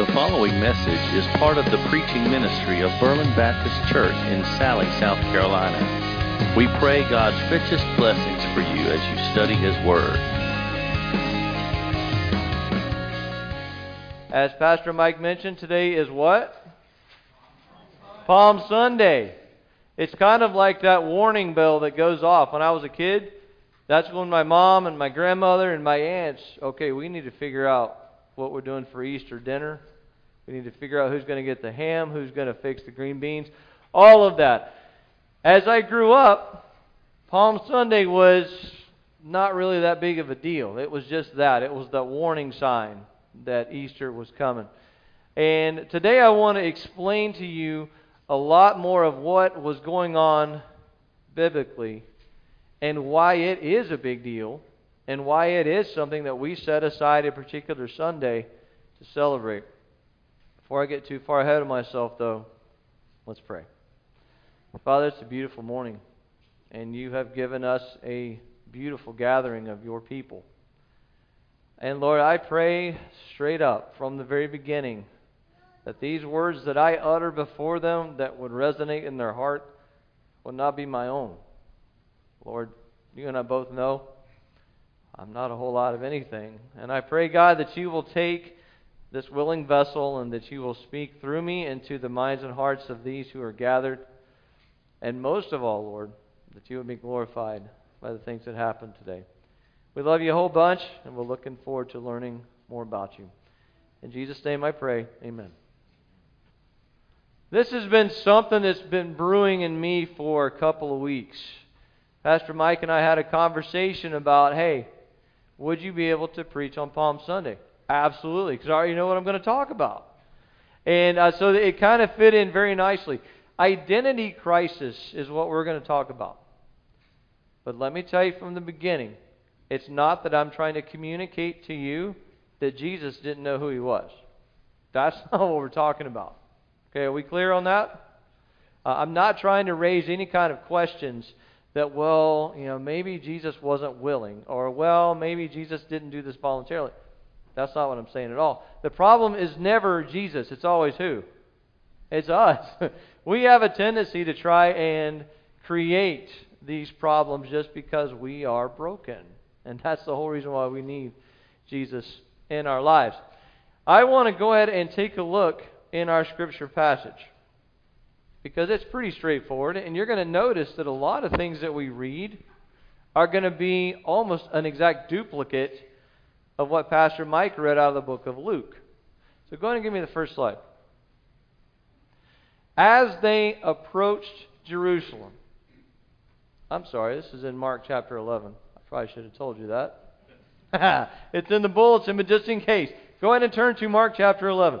The following message is part of the preaching ministry of Berlin Baptist Church in Salley, South Carolina. We pray God's richest blessings for you as you study His Word. As Pastor Mike mentioned, today is what? Palm Sunday. It's kind of like that warning bell that goes off. When I was a kid, that's when my mom and my grandmother and my aunts, okay, we need to figure out what we're doing for Easter dinner. We need to figure out who's going to get the ham, who's going to fix the green beans, all of that. As I grew up, Palm Sunday was not really that big of a deal. It was just that. It was the warning sign that Easter was coming. And today I want to explain to you a lot more of what was going on biblically and why it is a big deal and why it is something that we set aside a particular Sunday to celebrate. Before I get too far ahead of myself, though, let's pray. Father, it's a beautiful morning, and you have given us a beautiful gathering of your people. And Lord, I pray straight up from the very beginning that these words that I utter before them that would resonate in their heart would not be my own. Lord, you and I both know I'm not a whole lot of anything. And I pray, God, that you will take this willing vessel and that you will speak through me into the minds and hearts of these who are gathered. And most of all, Lord, that you would be glorified by the things that happened today. We love you a whole bunch, and we're looking forward to learning more about you. In Jesus' name I pray. Amen. This has been something that's been brewing in me for a couple of weeks. Pastor Mike and I had a conversation about, hey, would you be able to preach on Palm Sunday? Absolutely, because I already know what I'm going to talk about. And uh, so it kind of fit in very nicely. Identity crisis is what we're going to talk about. But let me tell you from the beginning it's not that I'm trying to communicate to you that Jesus didn't know who he was. That's not what we're talking about. Okay, are we clear on that? Uh, I'm not trying to raise any kind of questions that, well, you know, maybe Jesus wasn't willing, or, well, maybe Jesus didn't do this voluntarily. That's not what I'm saying at all. The problem is never Jesus, it's always who? It's us. we have a tendency to try and create these problems just because we are broken. And that's the whole reason why we need Jesus in our lives. I want to go ahead and take a look in our scripture passage because it's pretty straightforward. And you're going to notice that a lot of things that we read are going to be almost an exact duplicate of what Pastor Mike read out of the book of Luke. So go ahead and give me the first slide. As they approached Jerusalem, I'm sorry, this is in Mark chapter 11. I probably should have told you that. it's in the bulletin, but just in case, go ahead and turn to Mark chapter 11.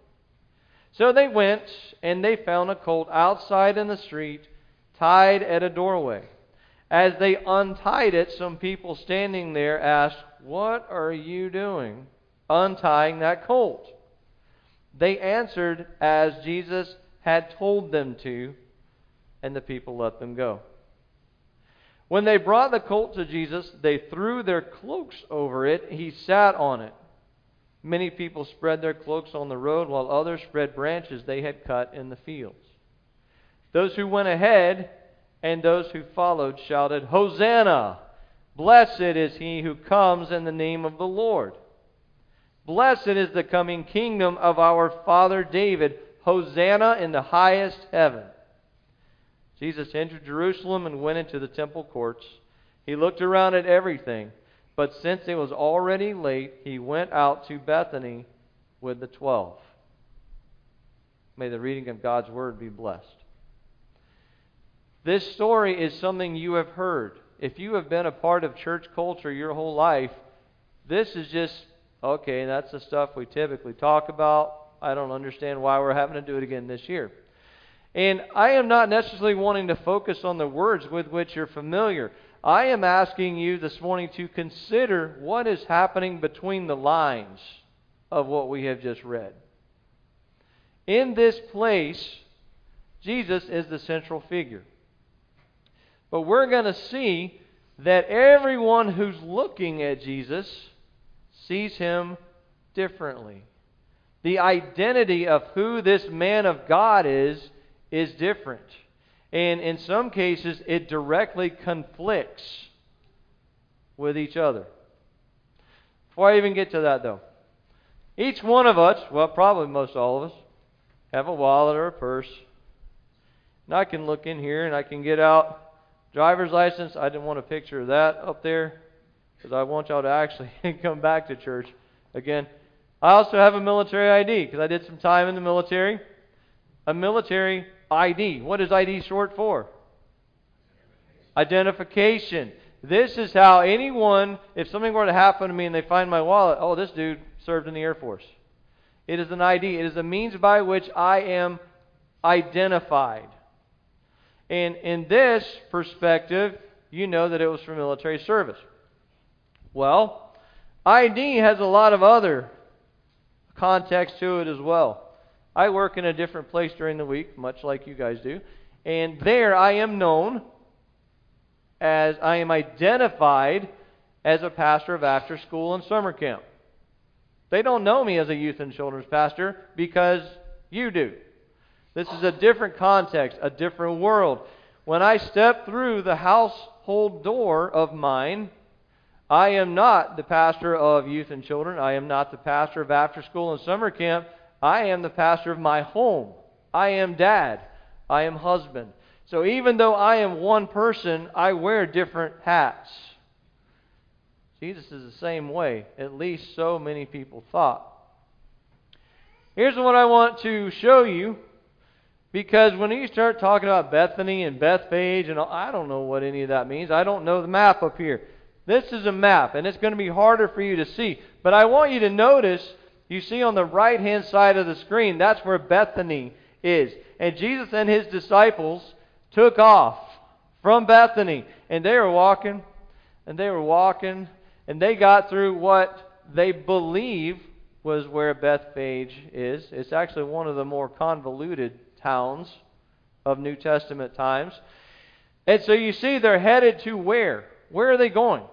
So they went, and they found a colt outside in the street, tied at a doorway. As they untied it, some people standing there asked, What are you doing untying that colt? They answered as Jesus had told them to, and the people let them go. When they brought the colt to Jesus, they threw their cloaks over it. He sat on it. Many people spread their cloaks on the road, while others spread branches they had cut in the fields. Those who went ahead and those who followed shouted, Hosanna! Blessed is he who comes in the name of the Lord. Blessed is the coming kingdom of our father David. Hosanna in the highest heaven. Jesus entered Jerusalem and went into the temple courts. He looked around at everything but since it was already late, he went out to Bethany with the twelve. May the reading of God's word be blessed. This story is something you have heard. If you have been a part of church culture your whole life, this is just, okay, that's the stuff we typically talk about. I don't understand why we're having to do it again this year. And I am not necessarily wanting to focus on the words with which you're familiar. I am asking you this morning to consider what is happening between the lines of what we have just read. In this place, Jesus is the central figure. But we're going to see that everyone who's looking at Jesus sees him differently. The identity of who this man of God is is different. And in some cases, it directly conflicts with each other. Before I even get to that, though, each one of us, well, probably most all of us, have a wallet or a purse. And I can look in here and I can get out driver's license. I didn't want a picture of that up there because I want y'all to actually come back to church again. I also have a military ID because I did some time in the military. A military ID. What is ID short for? Identification. This is how anyone, if something were to happen to me and they find my wallet, oh, this dude served in the Air Force. It is an ID. It is a means by which I am identified. And in this perspective, you know that it was for military service. Well, ID has a lot of other context to it as well. I work in a different place during the week, much like you guys do. And there I am known as I am identified as a pastor of after school and summer camp. They don't know me as a youth and children's pastor because you do. This is a different context, a different world. When I step through the household door of mine, I am not the pastor of youth and children. I am not the pastor of after school and summer camp. I am the pastor of my home. I am dad. I am husband. So even though I am one person, I wear different hats. Jesus is the same way. At least so many people thought. Here's what I want to show you. Because when you start talking about Bethany and Bethphage, and I don't know what any of that means. I don't know the map up here. This is a map, and it's going to be harder for you to see. But I want you to notice you see on the right hand side of the screen, that's where Bethany is. And Jesus and his disciples took off from Bethany. And they were walking, and they were walking, and they got through what they believe was where Bethphage is. It's actually one of the more convoluted towns of New Testament times. And so you see they're headed to where? Where are they going?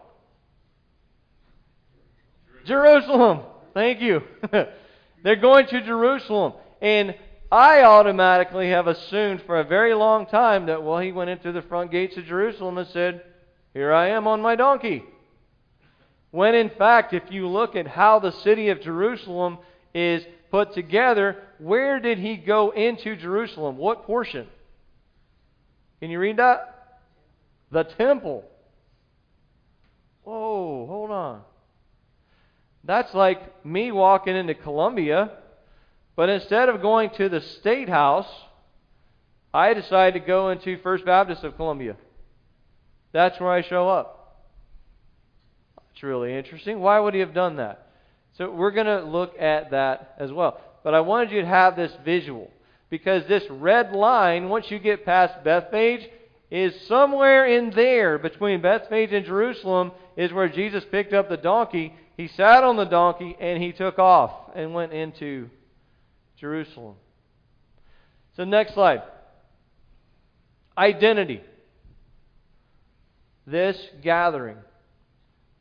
Jerusalem. Thank you. They're going to Jerusalem. And I automatically have assumed for a very long time that, well, he went into the front gates of Jerusalem and said, Here I am on my donkey. When in fact, if you look at how the city of Jerusalem is put together, where did he go into Jerusalem? What portion? Can you read that? The temple. Whoa, hold on. That's like me walking into Columbia, but instead of going to the State House, I decided to go into First Baptist of Columbia. That's where I show up. It's really interesting. Why would he have done that? So we're going to look at that as well. But I wanted you to have this visual because this red line, once you get past Bethphage, is somewhere in there between Bethphage and Jerusalem is where Jesus picked up the donkey he sat on the donkey and he took off and went into Jerusalem. So, next slide. Identity. This gathering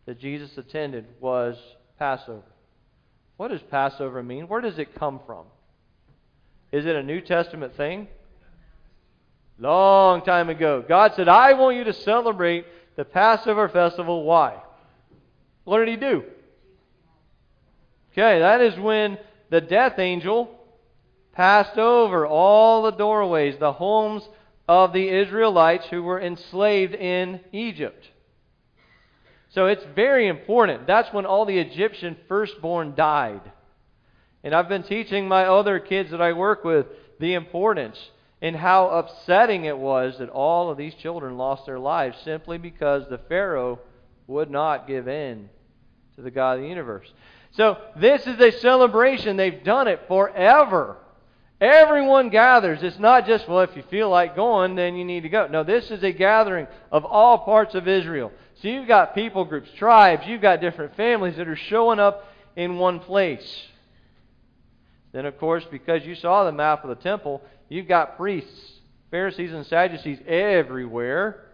that Jesus attended was Passover. What does Passover mean? Where does it come from? Is it a New Testament thing? Long time ago. God said, I want you to celebrate the Passover festival. Why? What did he do? Okay, that is when the death angel passed over all the doorways, the homes of the Israelites who were enslaved in Egypt. So it's very important. That's when all the Egyptian firstborn died. And I've been teaching my other kids that I work with the importance and how upsetting it was that all of these children lost their lives simply because the Pharaoh would not give in to the God of the universe. So this is a celebration. They've done it forever. Everyone gathers. It's not just, well, if you feel like going, then you need to go. No, this is a gathering of all parts of Israel. So you've got people groups, tribes, you've got different families that are showing up in one place. Then, of course, because you saw the map of the temple, you've got priests, Pharisees, and Sadducees everywhere.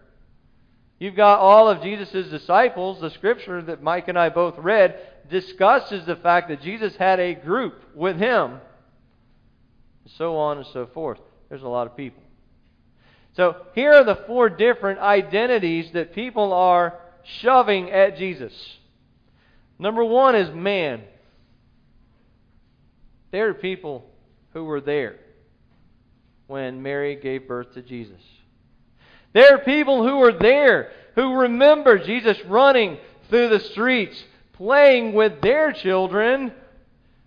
You've got all of Jesus' disciples. The scripture that Mike and I both read discusses the fact that Jesus had a group with him so on and so forth. There's a lot of people. So here are the four different identities that people are shoving at Jesus. Number one is man. There are people who were there when Mary gave birth to Jesus. There are people who were there who remember Jesus running through the streets, playing with their children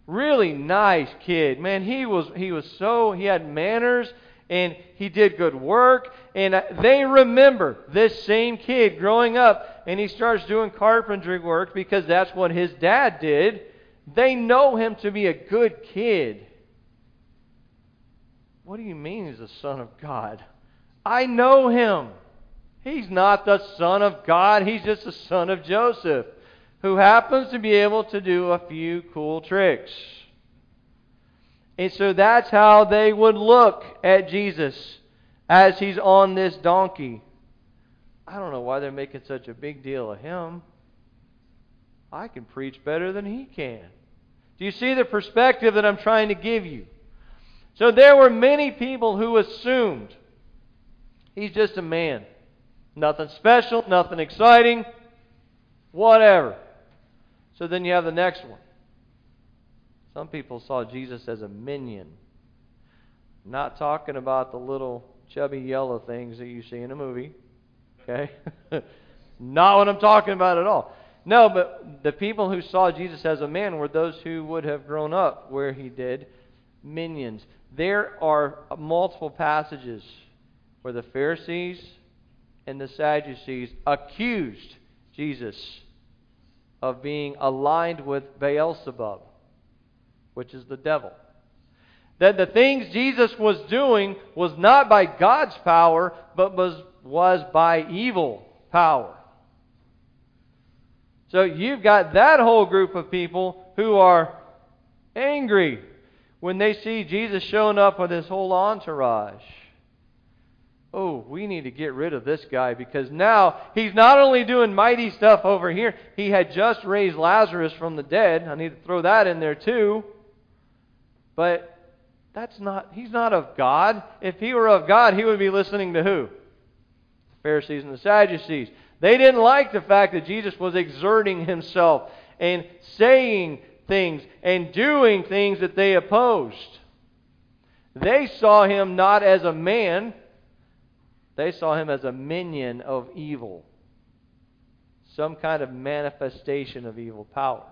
really nice kid. Man, he was he was so he had manners and he did good work and uh, they remember this same kid growing up and he starts doing carpentry work because that's what his dad did. They know him to be a good kid. What do you mean he's the son of God? I know him. He's not the son of God. He's just the son of Joseph who happens to be able to do a few cool tricks. And so that's how they would look at Jesus as he's on this donkey. I don't know why they're making such a big deal of him. I can preach better than he can. Do you see the perspective that I'm trying to give you? So there were many people who assumed he's just a man. Nothing special, nothing exciting, whatever. So then you have the next one. Some people saw Jesus as a minion. Not talking about the little chubby yellow things that you see in a movie. Okay? Not what I'm talking about at all. No, but the people who saw Jesus as a man were those who would have grown up where he did, minions. There are multiple passages where the Pharisees and the Sadducees accused Jesus of being aligned with Beelzebub, which is the devil. That the things Jesus was doing was not by God's power, but was, was by evil power. So you've got that whole group of people who are angry when they see Jesus showing up with his whole entourage oh, we need to get rid of this guy because now he's not only doing mighty stuff over here, he had just raised Lazarus from the dead. I need to throw that in there too. But that's not he's not of God. If he were of God, he would be listening to who? The Pharisees and the Sadducees. They didn't like the fact that Jesus was exerting himself and saying things and doing things that they opposed. They saw him not as a man, they saw him as a minion of evil, some kind of manifestation of evil power.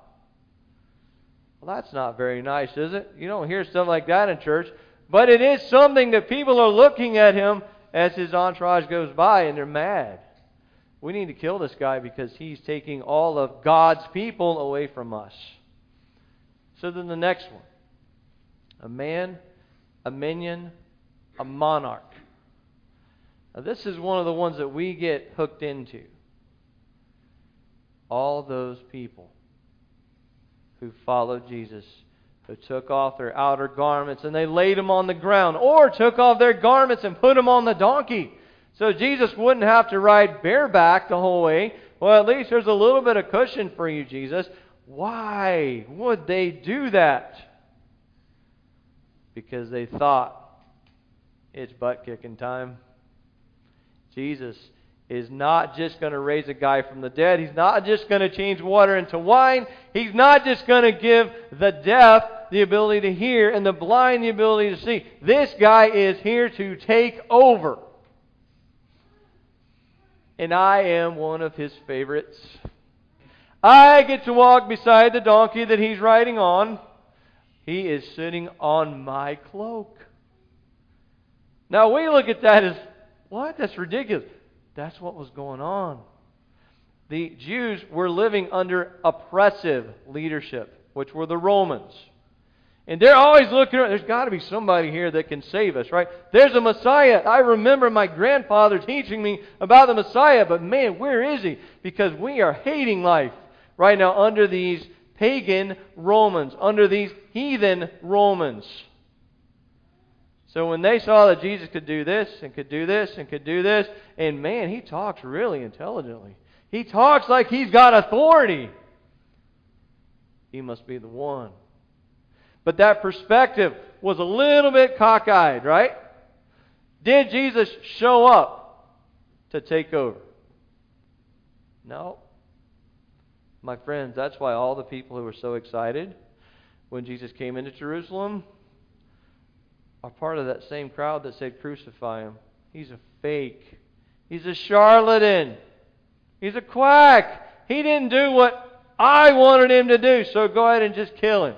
Well, that's not very nice, is it? You don't hear stuff like that in church. But it is something that people are looking at him as his entourage goes by and they're mad. We need to kill this guy because he's taking all of God's people away from us. So then the next one a man, a minion, a monarch. Now, this is one of the ones that we get hooked into. All those people who followed Jesus, who took off their outer garments and they laid them on the ground, or took off their garments and put them on the donkey. So Jesus wouldn't have to ride bareback the whole way. Well, at least there's a little bit of cushion for you, Jesus. Why would they do that? Because they thought it's butt kicking time. Jesus is not just going to raise a guy from the dead. He's not just going to change water into wine. He's not just going to give the deaf the ability to hear and the blind the ability to see. This guy is here to take over. And I am one of his favorites. I get to walk beside the donkey that he's riding on. He is sitting on my cloak. Now we look at that as what? That's ridiculous. That's what was going on. the Jews were living under oppressive leadership, which were the Romans. And they're always looking, around. there's got to be somebody here that can save us, right? There's a Messiah. I remember my grandfather teaching me about the Messiah, but man, where is he? Because we are hating life right now under these pagan Romans, under these heathen Romans. So when they saw that Jesus could do this and could do this and could do this, and man, he talks really intelligently. He talks like he's got authority. He must be the one. But that perspective was a little bit cockeyed, right? Did Jesus show up to take over? No. My friends, that's why all the people who were so excited when Jesus came into Jerusalem are part of that same crowd that said, Crucify him. He's a fake. He's a charlatan. He's a quack. He didn't do what I wanted him to do, so go ahead and just kill him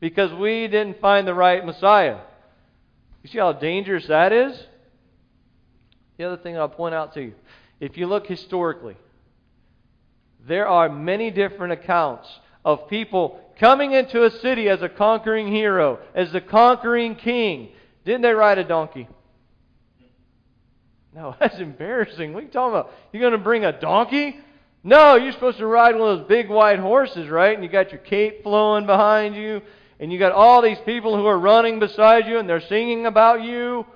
because we didn't find the right Messiah. You see how dangerous that is? The other thing I'll point out to you if you look historically, there are many different accounts of people coming into a city as a conquering hero, as the conquering king. Didn't they ride a donkey? No, that's embarrassing. What are you talking about? You're going to bring a donkey? No, you're supposed to ride one of those big white horses, right? And you got your cape flowing behind you, and you got all these people who are running beside you and they're singing about you,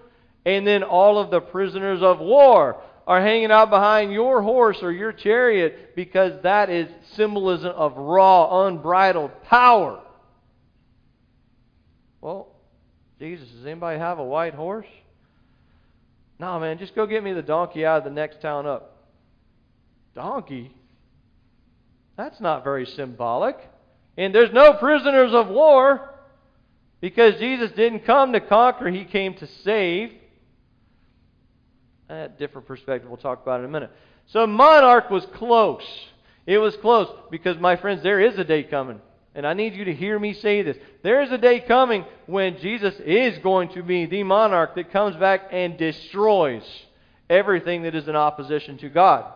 and then all of the prisoners of war are hanging out behind your horse or your chariot because that is symbolism of raw, unbridled power. Well, Jesus, does anybody have a white horse? No, man, just go get me the donkey out of the next town up. Donkey? That's not very symbolic. And there's no prisoners of war because Jesus didn't come to conquer, he came to save. A different perspective we'll talk about in a minute. So monarch was close. It was close because, my friends, there is a day coming. And I need you to hear me say this. There is a day coming when Jesus is going to be the monarch that comes back and destroys everything that is in opposition to God.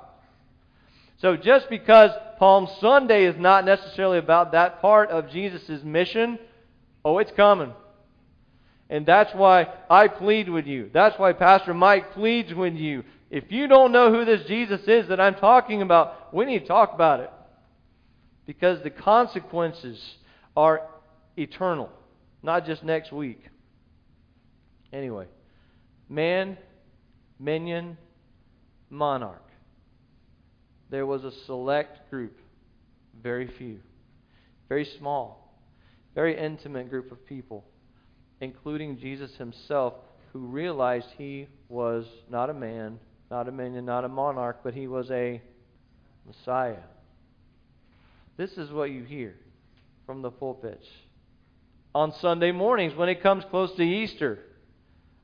So just because Palm Sunday is not necessarily about that part of Jesus' mission, oh, it's coming. And that's why I plead with you. That's why Pastor Mike pleads with you. If you don't know who this Jesus is that I'm talking about, we need to talk about it. Because the consequences are eternal, not just next week. Anyway, man, minion, monarch there was a select group, very few, very small, very intimate group of people, including Jesus himself, who realized he was not a man, not a minion, not a monarch, but he was a Messiah. This is what you hear from the pulpits. On Sunday mornings, when it comes close to Easter,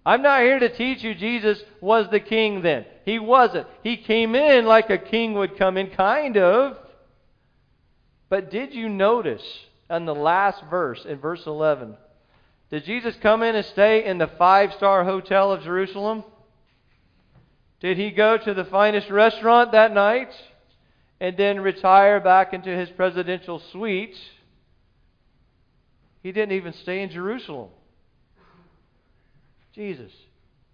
I'm not here to teach you Jesus was the king then. He wasn't. He came in like a king would come in, kind of. But did you notice on the last verse, in verse 11, did Jesus come in and stay in the five star hotel of Jerusalem? Did he go to the finest restaurant that night and then retire back into his presidential suite? He didn't even stay in Jerusalem. Jesus.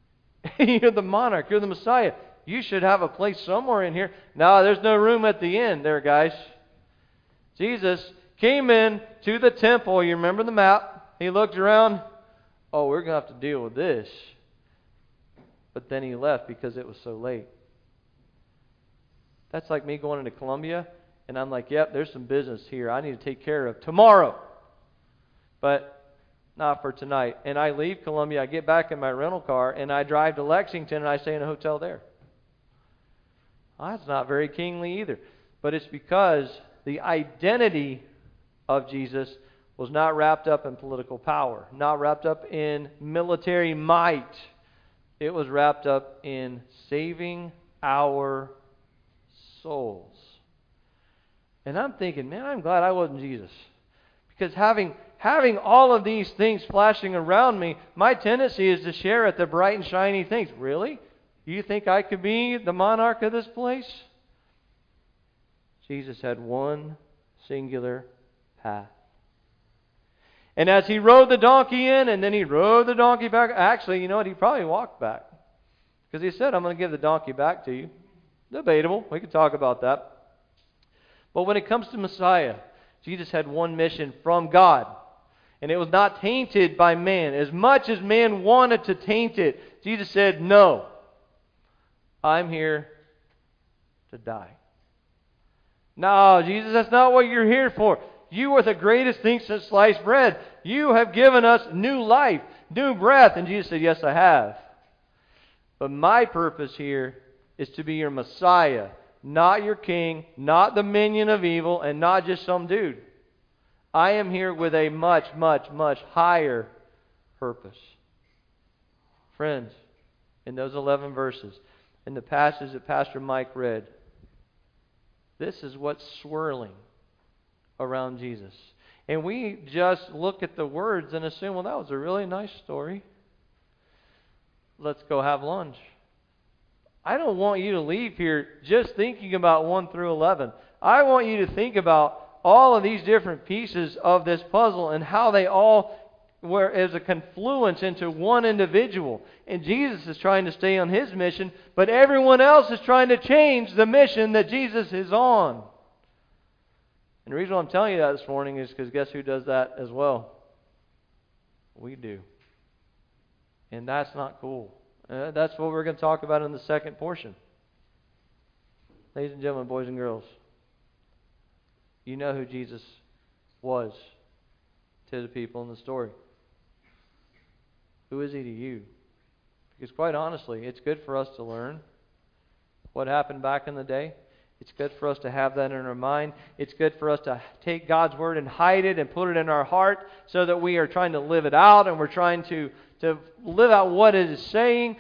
you're the monarch. You're the Messiah. You should have a place somewhere in here. No, there's no room at the end there, guys. Jesus came in to the temple. You remember the map? He looked around. Oh, we're going to have to deal with this. But then he left because it was so late. That's like me going into Columbia, and I'm like, yep, there's some business here I need to take care of tomorrow. But not for tonight. And I leave Columbia, I get back in my rental car, and I drive to Lexington, and I stay in a hotel there. Well, that's not very kingly either. But it's because the identity of Jesus was not wrapped up in political power, not wrapped up in military might. It was wrapped up in saving our souls. And I'm thinking, man, I'm glad I wasn't Jesus. Because having having all of these things flashing around me, my tendency is to share at the bright and shiny things. Really? You think I could be the monarch of this place? Jesus had one singular path. And as he rode the donkey in and then he rode the donkey back, actually, you know what? He probably walked back. Because he said, I'm going to give the donkey back to you. Debatable. We could talk about that. But when it comes to Messiah, Jesus had one mission from God. And it was not tainted by man. As much as man wanted to taint it, Jesus said, No. I'm here to die. No, Jesus, that's not what you're here for. You are the greatest thing since sliced bread. You have given us new life, new breath. And Jesus said, Yes, I have. But my purpose here is to be your Messiah, not your king, not the minion of evil, and not just some dude. I am here with a much, much, much higher purpose. Friends, in those 11 verses, in the passage that Pastor Mike read, this is what's swirling around Jesus. And we just look at the words and assume, well, that was a really nice story. Let's go have lunch. I don't want you to leave here just thinking about 1 through 11. I want you to think about all of these different pieces of this puzzle and how they all were as a confluence into one individual. And Jesus is trying to stay on his mission, but everyone else is trying to change the mission that Jesus is on. And the reason why I'm telling you that this morning is because guess who does that as well? We do. And that's not cool. Uh, that's what we're going to talk about in the second portion. Ladies and gentlemen, boys and girls, you know who Jesus was to the people in the story. Who is he to you? Because, quite honestly, it's good for us to learn what happened back in the day. It's good for us to have that in our mind. It's good for us to take God's word and hide it and put it in our heart so that we are trying to live it out and we're trying to, to live out what it is saying.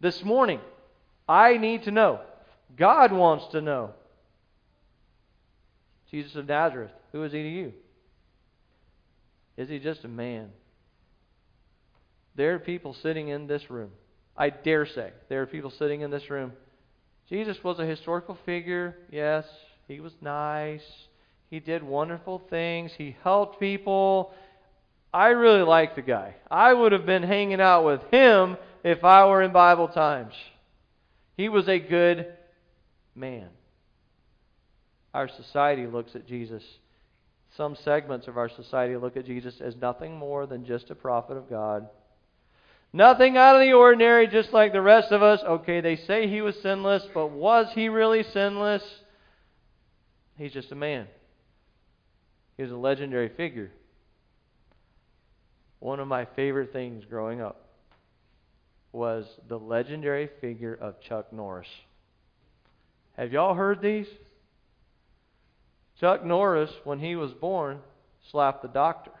This morning, I need to know. God wants to know. Jesus of Nazareth, who is he to you? Is he just a man? There are people sitting in this room. I dare say there are people sitting in this room. Jesus was a historical figure. Yes, he was nice. He did wonderful things. He helped people. I really like the guy. I would have been hanging out with him if I were in Bible times. He was a good man our society looks at Jesus. Some segments of our society look at Jesus as nothing more than just a prophet of God. Nothing out of the ordinary, just like the rest of us. Okay, they say he was sinless, but was he really sinless? He's just a man. He was a legendary figure. One of my favorite things growing up was the legendary figure of Chuck Norris. Have y'all heard these? Chuck Norris, when he was born, slapped the doctor.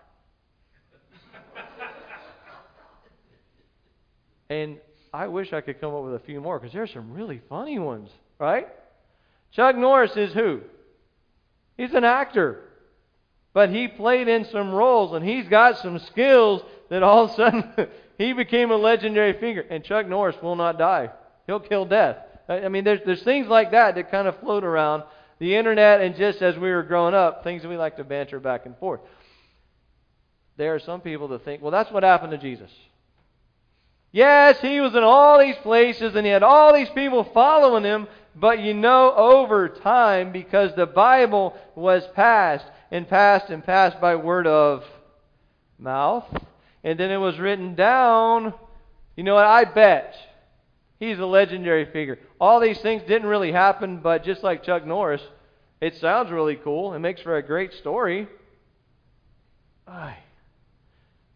And I wish I could come up with a few more because there's some really funny ones, right? Chuck Norris is who? He's an actor. But he played in some roles and he's got some skills that all of a sudden he became a legendary figure. And Chuck Norris will not die. He'll kill death. I mean, there's, there's things like that that kind of float around the internet, and just as we were growing up, things that we like to banter back and forth. There are some people that think, well, that's what happened to Jesus. Yes, he was in all these places and he had all these people following him, but you know, over time, because the Bible was passed and passed and passed by word of mouth, and then it was written down, you know what? I bet He's a legendary figure. All these things didn't really happen, but just like Chuck Norris, it sounds really cool. It makes for a great story.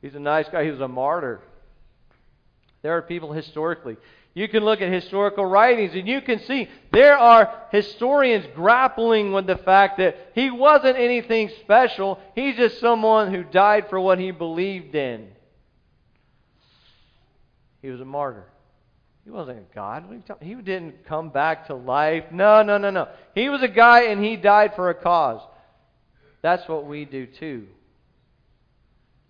He's a nice guy. He was a martyr. There are people historically. You can look at historical writings and you can see there are historians grappling with the fact that he wasn't anything special. He's just someone who died for what he believed in. He was a martyr. He wasn't a God. He didn't come back to life. No, no, no, no. He was a guy and he died for a cause. That's what we do too.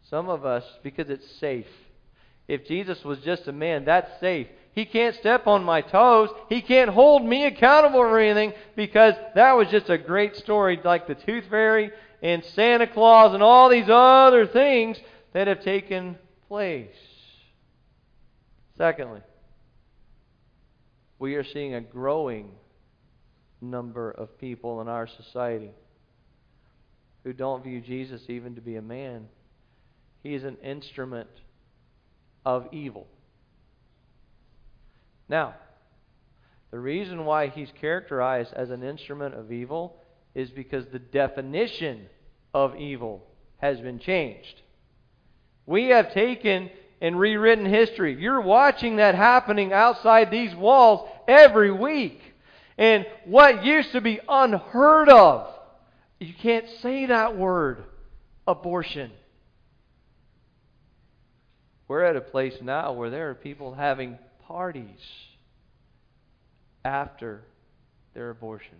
Some of us, because it's safe. If Jesus was just a man, that's safe. He can't step on my toes. He can't hold me accountable or anything because that was just a great story like the Tooth Fairy and Santa Claus and all these other things that have taken place. Secondly, we are seeing a growing number of people in our society who don't view Jesus even to be a man. He is an instrument of evil. Now, the reason why he's characterized as an instrument of evil is because the definition of evil has been changed. We have taken and rewritten history. You're watching that happening outside these walls every week. And what used to be unheard of, you can't say that word, abortion. We're at a place now where there are people having parties after their abortion.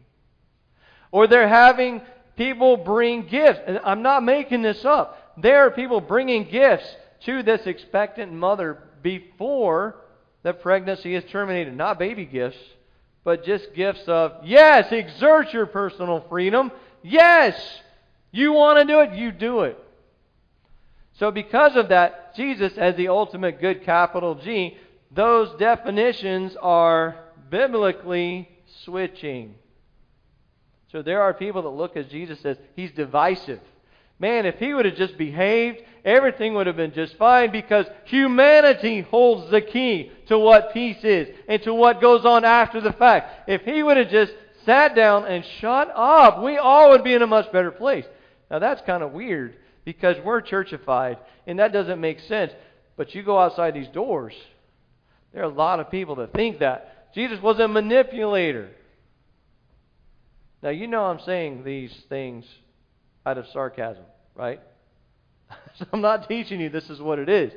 Or they're having people bring gifts. And I'm not making this up. There are people bringing gifts to this expectant mother before the pregnancy is terminated. Not baby gifts, but just gifts of, yes, exert your personal freedom. Yes, you want to do it, you do it. So, because of that, Jesus, as the ultimate good, capital G, those definitions are biblically switching. So, there are people that look at Jesus as he's divisive. Man, if he would have just behaved, everything would have been just fine because humanity holds the key to what peace is and to what goes on after the fact. If he would have just sat down and shut up, we all would be in a much better place. Now, that's kind of weird because we're churchified, and that doesn't make sense. But you go outside these doors, there are a lot of people that think that. Jesus was a manipulator. Now, you know I'm saying these things out of sarcasm right? so I'm not teaching you this is what it is.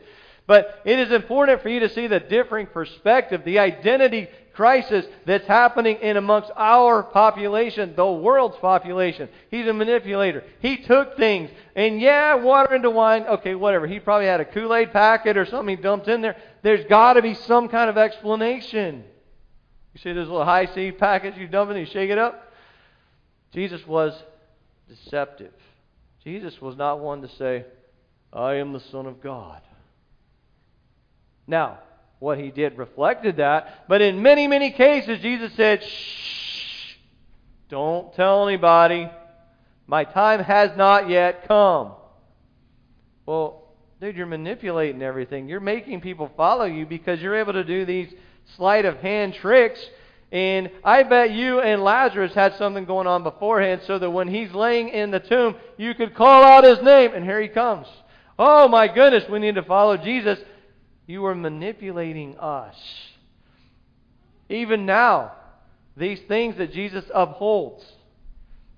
But it is important for you to see the differing perspective, the identity crisis that's happening in amongst our population, the world's population. He's a manipulator. He took things, and yeah, water into wine, okay, whatever. He probably had a Kool Aid packet or something he dumped in there. There's got to be some kind of explanation. You see those little Hi-C packets you dump in, you shake it up? Jesus was deceptive. Jesus was not one to say, I am the Son of God. Now, what he did reflected that, but in many, many cases, Jesus said, Shh, don't tell anybody. My time has not yet come. Well, dude, you're manipulating everything. You're making people follow you because you're able to do these sleight of hand tricks and I bet you and Lazarus had something going on beforehand so that when he's laying in the tomb, you could call out his name, and here he comes. Oh my goodness, we need to follow Jesus. You are manipulating us. Even now, these things that Jesus upholds,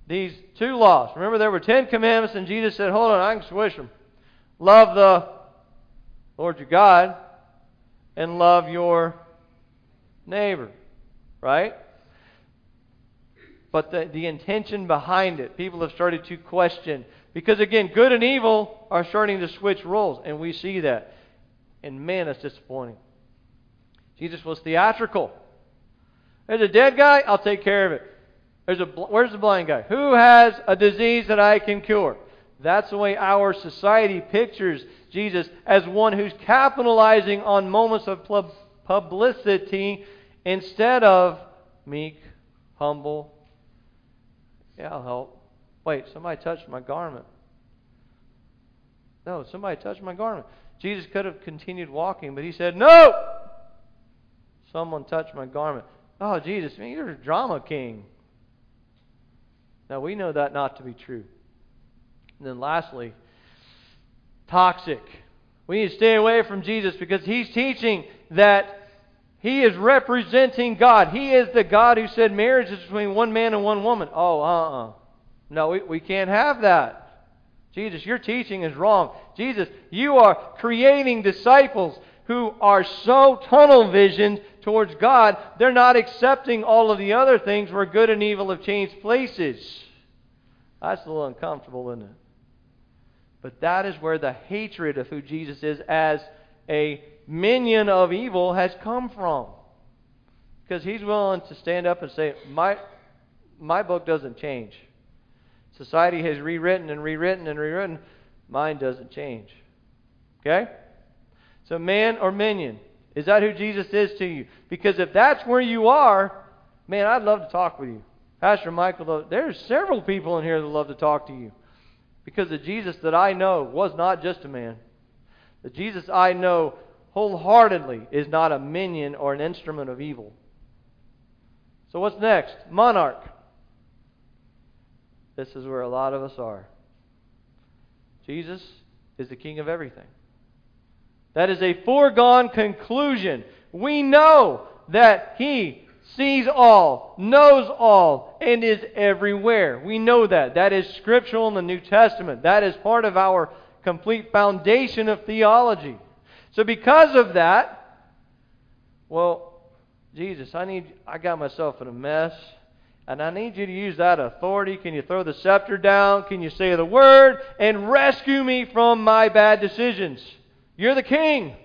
these two laws. Remember, there were Ten Commandments, and Jesus said, Hold on, I can switch them. Love the Lord your God, and love your neighbor right? But the, the intention behind it, people have started to question. Because again, good and evil are starting to switch roles, and we see that. And man, that's disappointing. Jesus was theatrical. There's a dead guy, I'll take care of it. There's a, where's the blind guy? Who has a disease that I can cure? That's the way our society pictures Jesus as one who's capitalizing on moments of publicity Instead of meek, humble, yeah, I'll help. Wait, somebody touched my garment. No, somebody touched my garment. Jesus could have continued walking, but he said, No! Someone touched my garment. Oh, Jesus, man, you're a drama king. Now, we know that not to be true. And then lastly, toxic. We need to stay away from Jesus because he's teaching that he is representing God. He is the God who said marriage is between one man and one woman. Oh, uh uh No, we, we can't have that. Jesus, your teaching is wrong. Jesus, you are creating disciples who are so tunnel visioned towards God, they're not accepting all of the other things where good and evil have changed places. That's a little uncomfortable, isn't it? But that is where the hatred of who Jesus is as a minion of evil has come from. Because he's willing to stand up and say, My, my book doesn't change. Society has rewritten and rewritten and rewritten. Mine doesn't change. Okay? So, man or minion. Is that who Jesus is to you? Because if that's where you are, man, I'd love to talk with you. Pastor Michael, there's several people in here that love to talk to you. Because the Jesus that I know was not just a man. The Jesus I know wholeheartedly is not a minion or an instrument of evil. So what's next? Monarch. This is where a lot of us are. Jesus is the king of everything. That is a foregone conclusion. We know that he sees all, knows all, and is everywhere. We know that. That is scriptural in the New Testament. That is part of our complete foundation of theology. So because of that, well, Jesus, I need I got myself in a mess. And I need you to use that authority. Can you throw the scepter down? Can you say the word and rescue me from my bad decisions? You're the king.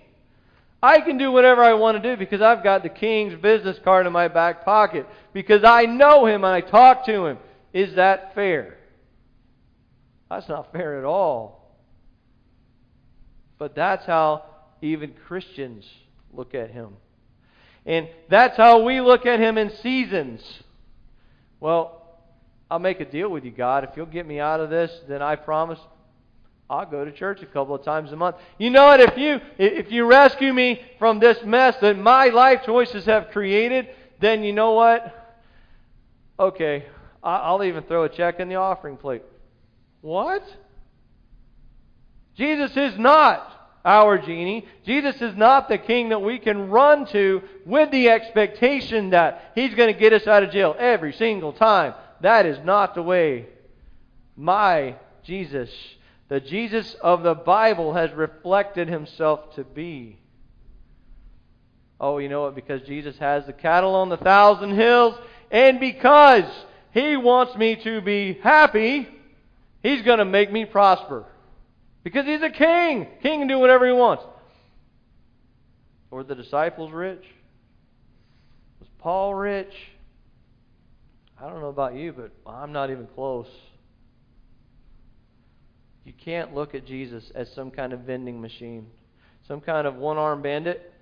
I can do whatever I want to do because I've got the king's business card in my back pocket. Because I know him and I talk to him. Is that fair? That's not fair at all. But that's how even Christians look at him. And that's how we look at him in seasons. Well, I'll make a deal with you, God. If you'll get me out of this, then I promise I'll go to church a couple of times a month. You know what? If you if you rescue me from this mess that my life choices have created, then you know what? Okay, I'll even throw a check in the offering plate. What? Jesus is not our genie. Jesus is not the king that we can run to with the expectation that he's going to get us out of jail every single time. That is not the way my Jesus, the Jesus of the Bible, has reflected himself to be. Oh, you know what? Because Jesus has the cattle on the thousand hills, and because he wants me to be happy, he's going to make me prosper. Because he's a king. King can do whatever he wants. Were the disciples rich? Was Paul rich? I don't know about you, but I'm not even close. You can't look at Jesus as some kind of vending machine, some kind of one armed bandit.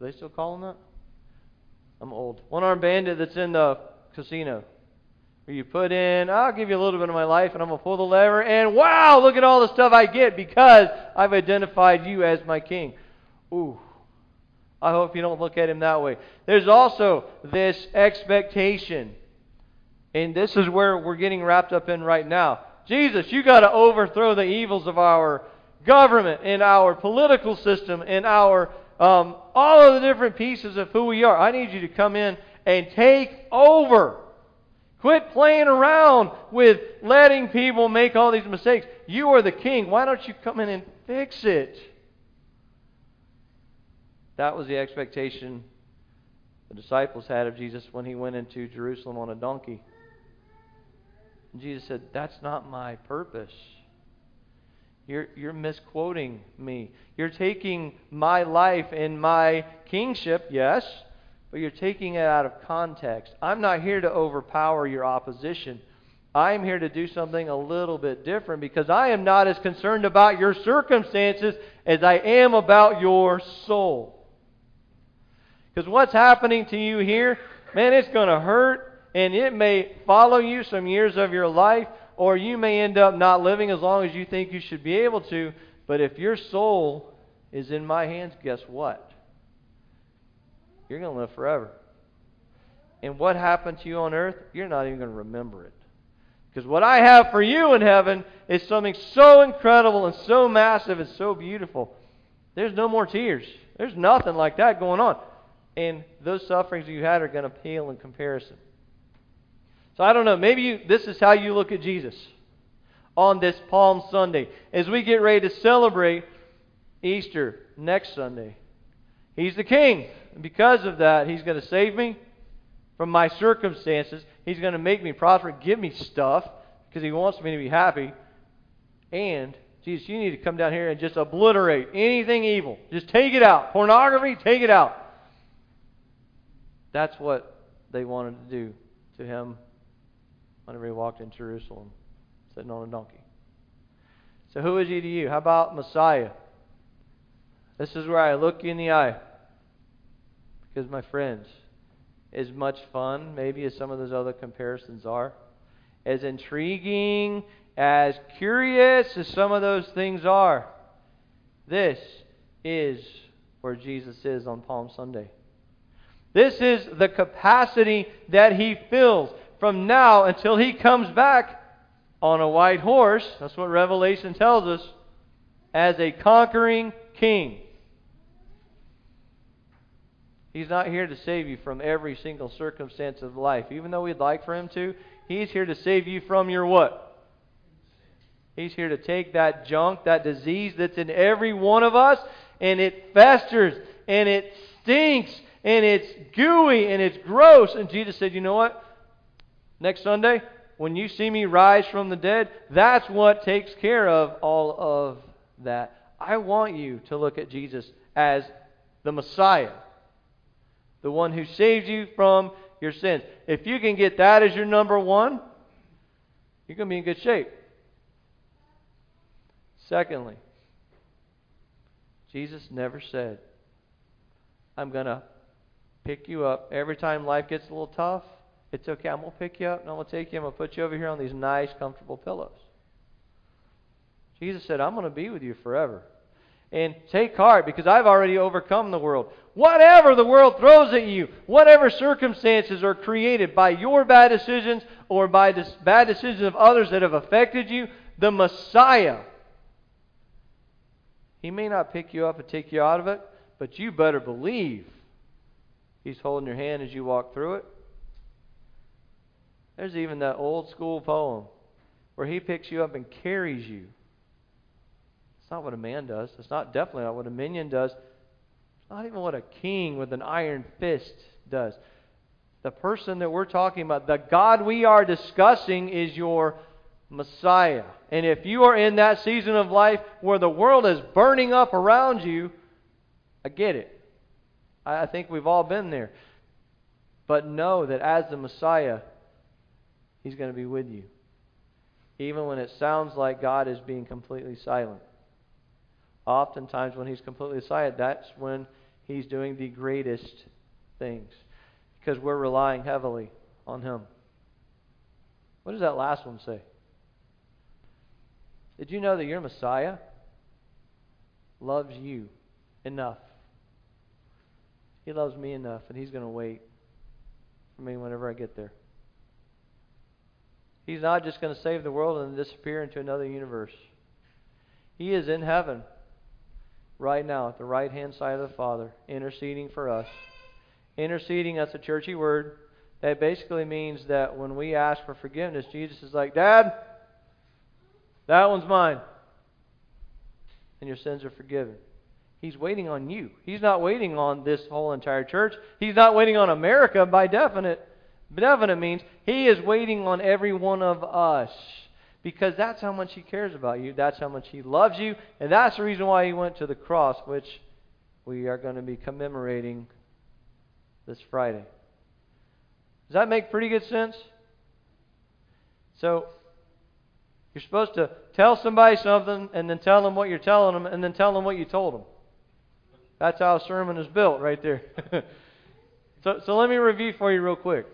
Are they still calling that? I'm old. One armed bandit that's in the casino you put in, I'll give you a little bit of my life and I'm going to pull the lever, and wow, look at all the stuff I get because I've identified you as my king. Ooh. I hope you don't look at him that way. There's also this expectation. And this is where we're getting wrapped up in right now. Jesus, you got to overthrow the evils of our government and our political system and our um, all of the different pieces of who we are. I need you to come in and take over. Quit playing around with letting people make all these mistakes. You are the king. Why don't you come in and fix it? That was the expectation the disciples had of Jesus when he went into Jerusalem on a donkey. And Jesus said, That's not my purpose. You're, you're misquoting me. You're taking my life and my kingship, yes, but you're taking it out of context. I'm not here to overpower your opposition. I'm here to do something a little bit different because I am not as concerned about your circumstances as I am about your soul. Because what's happening to you here, man, it's going to hurt and it may follow you some years of your life, or you may end up not living as long as you think you should be able to. But if your soul is in my hands, guess what? You're going to live forever. And what happened to you on earth, you're not even going to remember it. Because what I have for you in heaven is something so incredible and so massive and so beautiful. There's no more tears. There's nothing like that going on. And those sufferings you had are going to pale in comparison. So I don't know. Maybe you, this is how you look at Jesus on this Palm Sunday. As we get ready to celebrate Easter next Sunday, He's the King. And because of that, He's going to save me from my circumstances. He's going to make me prosper, give me stuff because He wants me to be happy. And Jesus, you need to come down here and just obliterate anything evil. Just take it out. Pornography, take it out. That's what they wanted to do to him whenever he walked in Jerusalem, sitting on a donkey. So, who is he to you? How about Messiah? This is where I look you in the eye. Because, my friends, as much fun, maybe, as some of those other comparisons are, as intriguing, as curious as some of those things are, this is where Jesus is on Palm Sunday. This is the capacity that he fills from now until he comes back on a white horse. That's what Revelation tells us as a conquering king. He's not here to save you from every single circumstance of life. Even though we'd like for him to, he's here to save you from your what? He's here to take that junk, that disease that's in every one of us, and it festers, and it stinks, and it's gooey, and it's gross. And Jesus said, You know what? Next Sunday, when you see me rise from the dead, that's what takes care of all of that. I want you to look at Jesus as the Messiah, the one who saves you from your sins. If you can get that as your number one, you're going to be in good shape. Secondly, Jesus never said, I'm going to pick you up every time life gets a little tough. It's okay. I'm going to pick you up and I'm going to take you. I'm going to put you over here on these nice, comfortable pillows. Jesus said, I'm going to be with you forever. And take heart because I've already overcome the world. Whatever the world throws at you, whatever circumstances are created by your bad decisions or by the bad decisions of others that have affected you, the Messiah he may not pick you up and take you out of it, but you better believe He's holding your hand as you walk through it. There's even that old school poem where He picks you up and carries you. Not what a man does. It's not definitely not what a minion does. It's not even what a king with an iron fist does. The person that we're talking about, the God we are discussing, is your Messiah. And if you are in that season of life where the world is burning up around you, I get it. I think we've all been there. But know that as the Messiah, He's going to be with you. Even when it sounds like God is being completely silent. Oftentimes, when He's completely silent, that's when He's doing the greatest things. Because we're relying heavily on Him. What does that last one say? Did you know that your Messiah loves you enough? He loves me enough, and He's going to wait for me whenever I get there. He's not just going to save the world and disappear into another universe. He is in heaven right now at the right hand side of the Father, interceding for us. Interceding, that's a churchy word. That basically means that when we ask for forgiveness, Jesus is like, Dad, that one's mine. And your sins are forgiven. He's waiting on you. He's not waiting on this whole entire church. He's not waiting on America by definite. Definite means He is waiting on every one of us. Because that's how much He cares about you. That's how much He loves you. And that's the reason why He went to the cross, which we are going to be commemorating this Friday. Does that make pretty good sense? So, you're supposed to tell somebody something and then tell them what you're telling them and then tell them what you told them. That's how a sermon is built right there. so, so let me review for you real quick.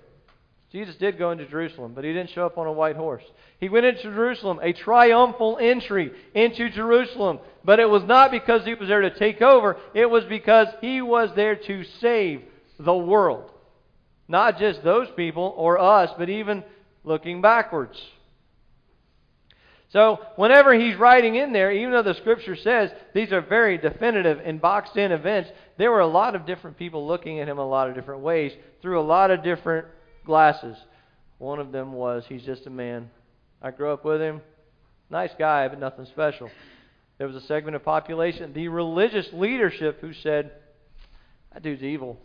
Jesus did go into Jerusalem, but he didn't show up on a white horse. He went into Jerusalem, a triumphal entry into Jerusalem. But it was not because he was there to take over, it was because he was there to save the world. Not just those people or us, but even looking backwards. So, whenever he's writing in there, even though the scripture says these are very definitive and boxed in events, there were a lot of different people looking at him a lot of different ways through a lot of different glasses. One of them was he's just a man. I grew up with him. Nice guy, but nothing special. There was a segment of population, the religious leadership, who said, That dude's evil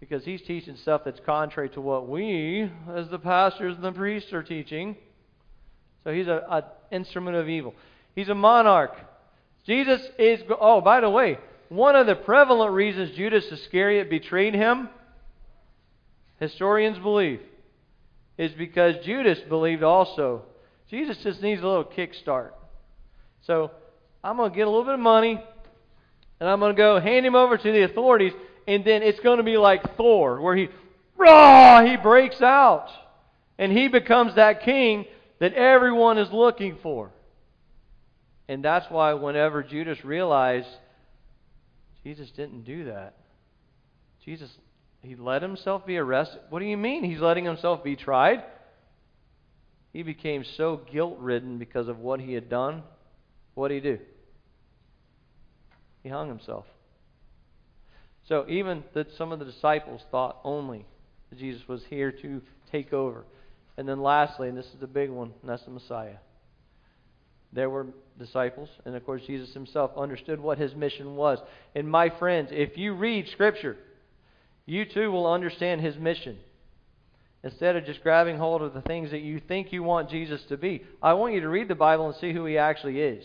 because he's teaching stuff that's contrary to what we, as the pastors and the priests, are teaching. So he's an instrument of evil. He's a monarch. Jesus is. Oh, by the way, one of the prevalent reasons Judas Iscariot betrayed him, historians believe, is because Judas believed also. Jesus just needs a little kickstart. So I'm going to get a little bit of money, and I'm going to go hand him over to the authorities, and then it's going to be like Thor, where he, rah, he breaks out, and he becomes that king that everyone is looking for. And that's why whenever Judas realized Jesus didn't do that, Jesus, he let himself be arrested. What do you mean he's letting himself be tried? He became so guilt ridden because of what he had done. What did he do? He hung himself. So even that some of the disciples thought only that Jesus was here to take over. And then lastly, and this is the big one, and that's the Messiah. There were disciples, and of course Jesus himself understood what his mission was. And my friends, if you read Scripture, you too will understand his mission. Instead of just grabbing hold of the things that you think you want Jesus to be, I want you to read the Bible and see who he actually is.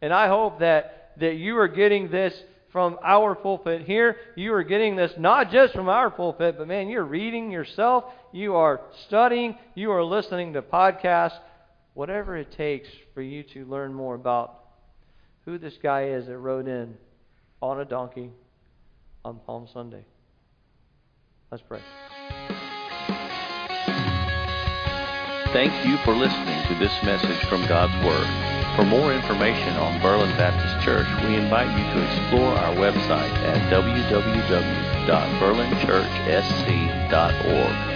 And I hope that, that you are getting this from our pulpit here. You are getting this not just from our pulpit, but man, you're reading yourself, you are studying, you are listening to podcasts, whatever it takes for you to learn more about who this guy is that rode in on a donkey on Palm Sunday. Let's pray. Thank you for listening to this message from God's Word. For more information on Berlin Baptist Church, we invite you to explore our website at www.berlinchurchsc.org.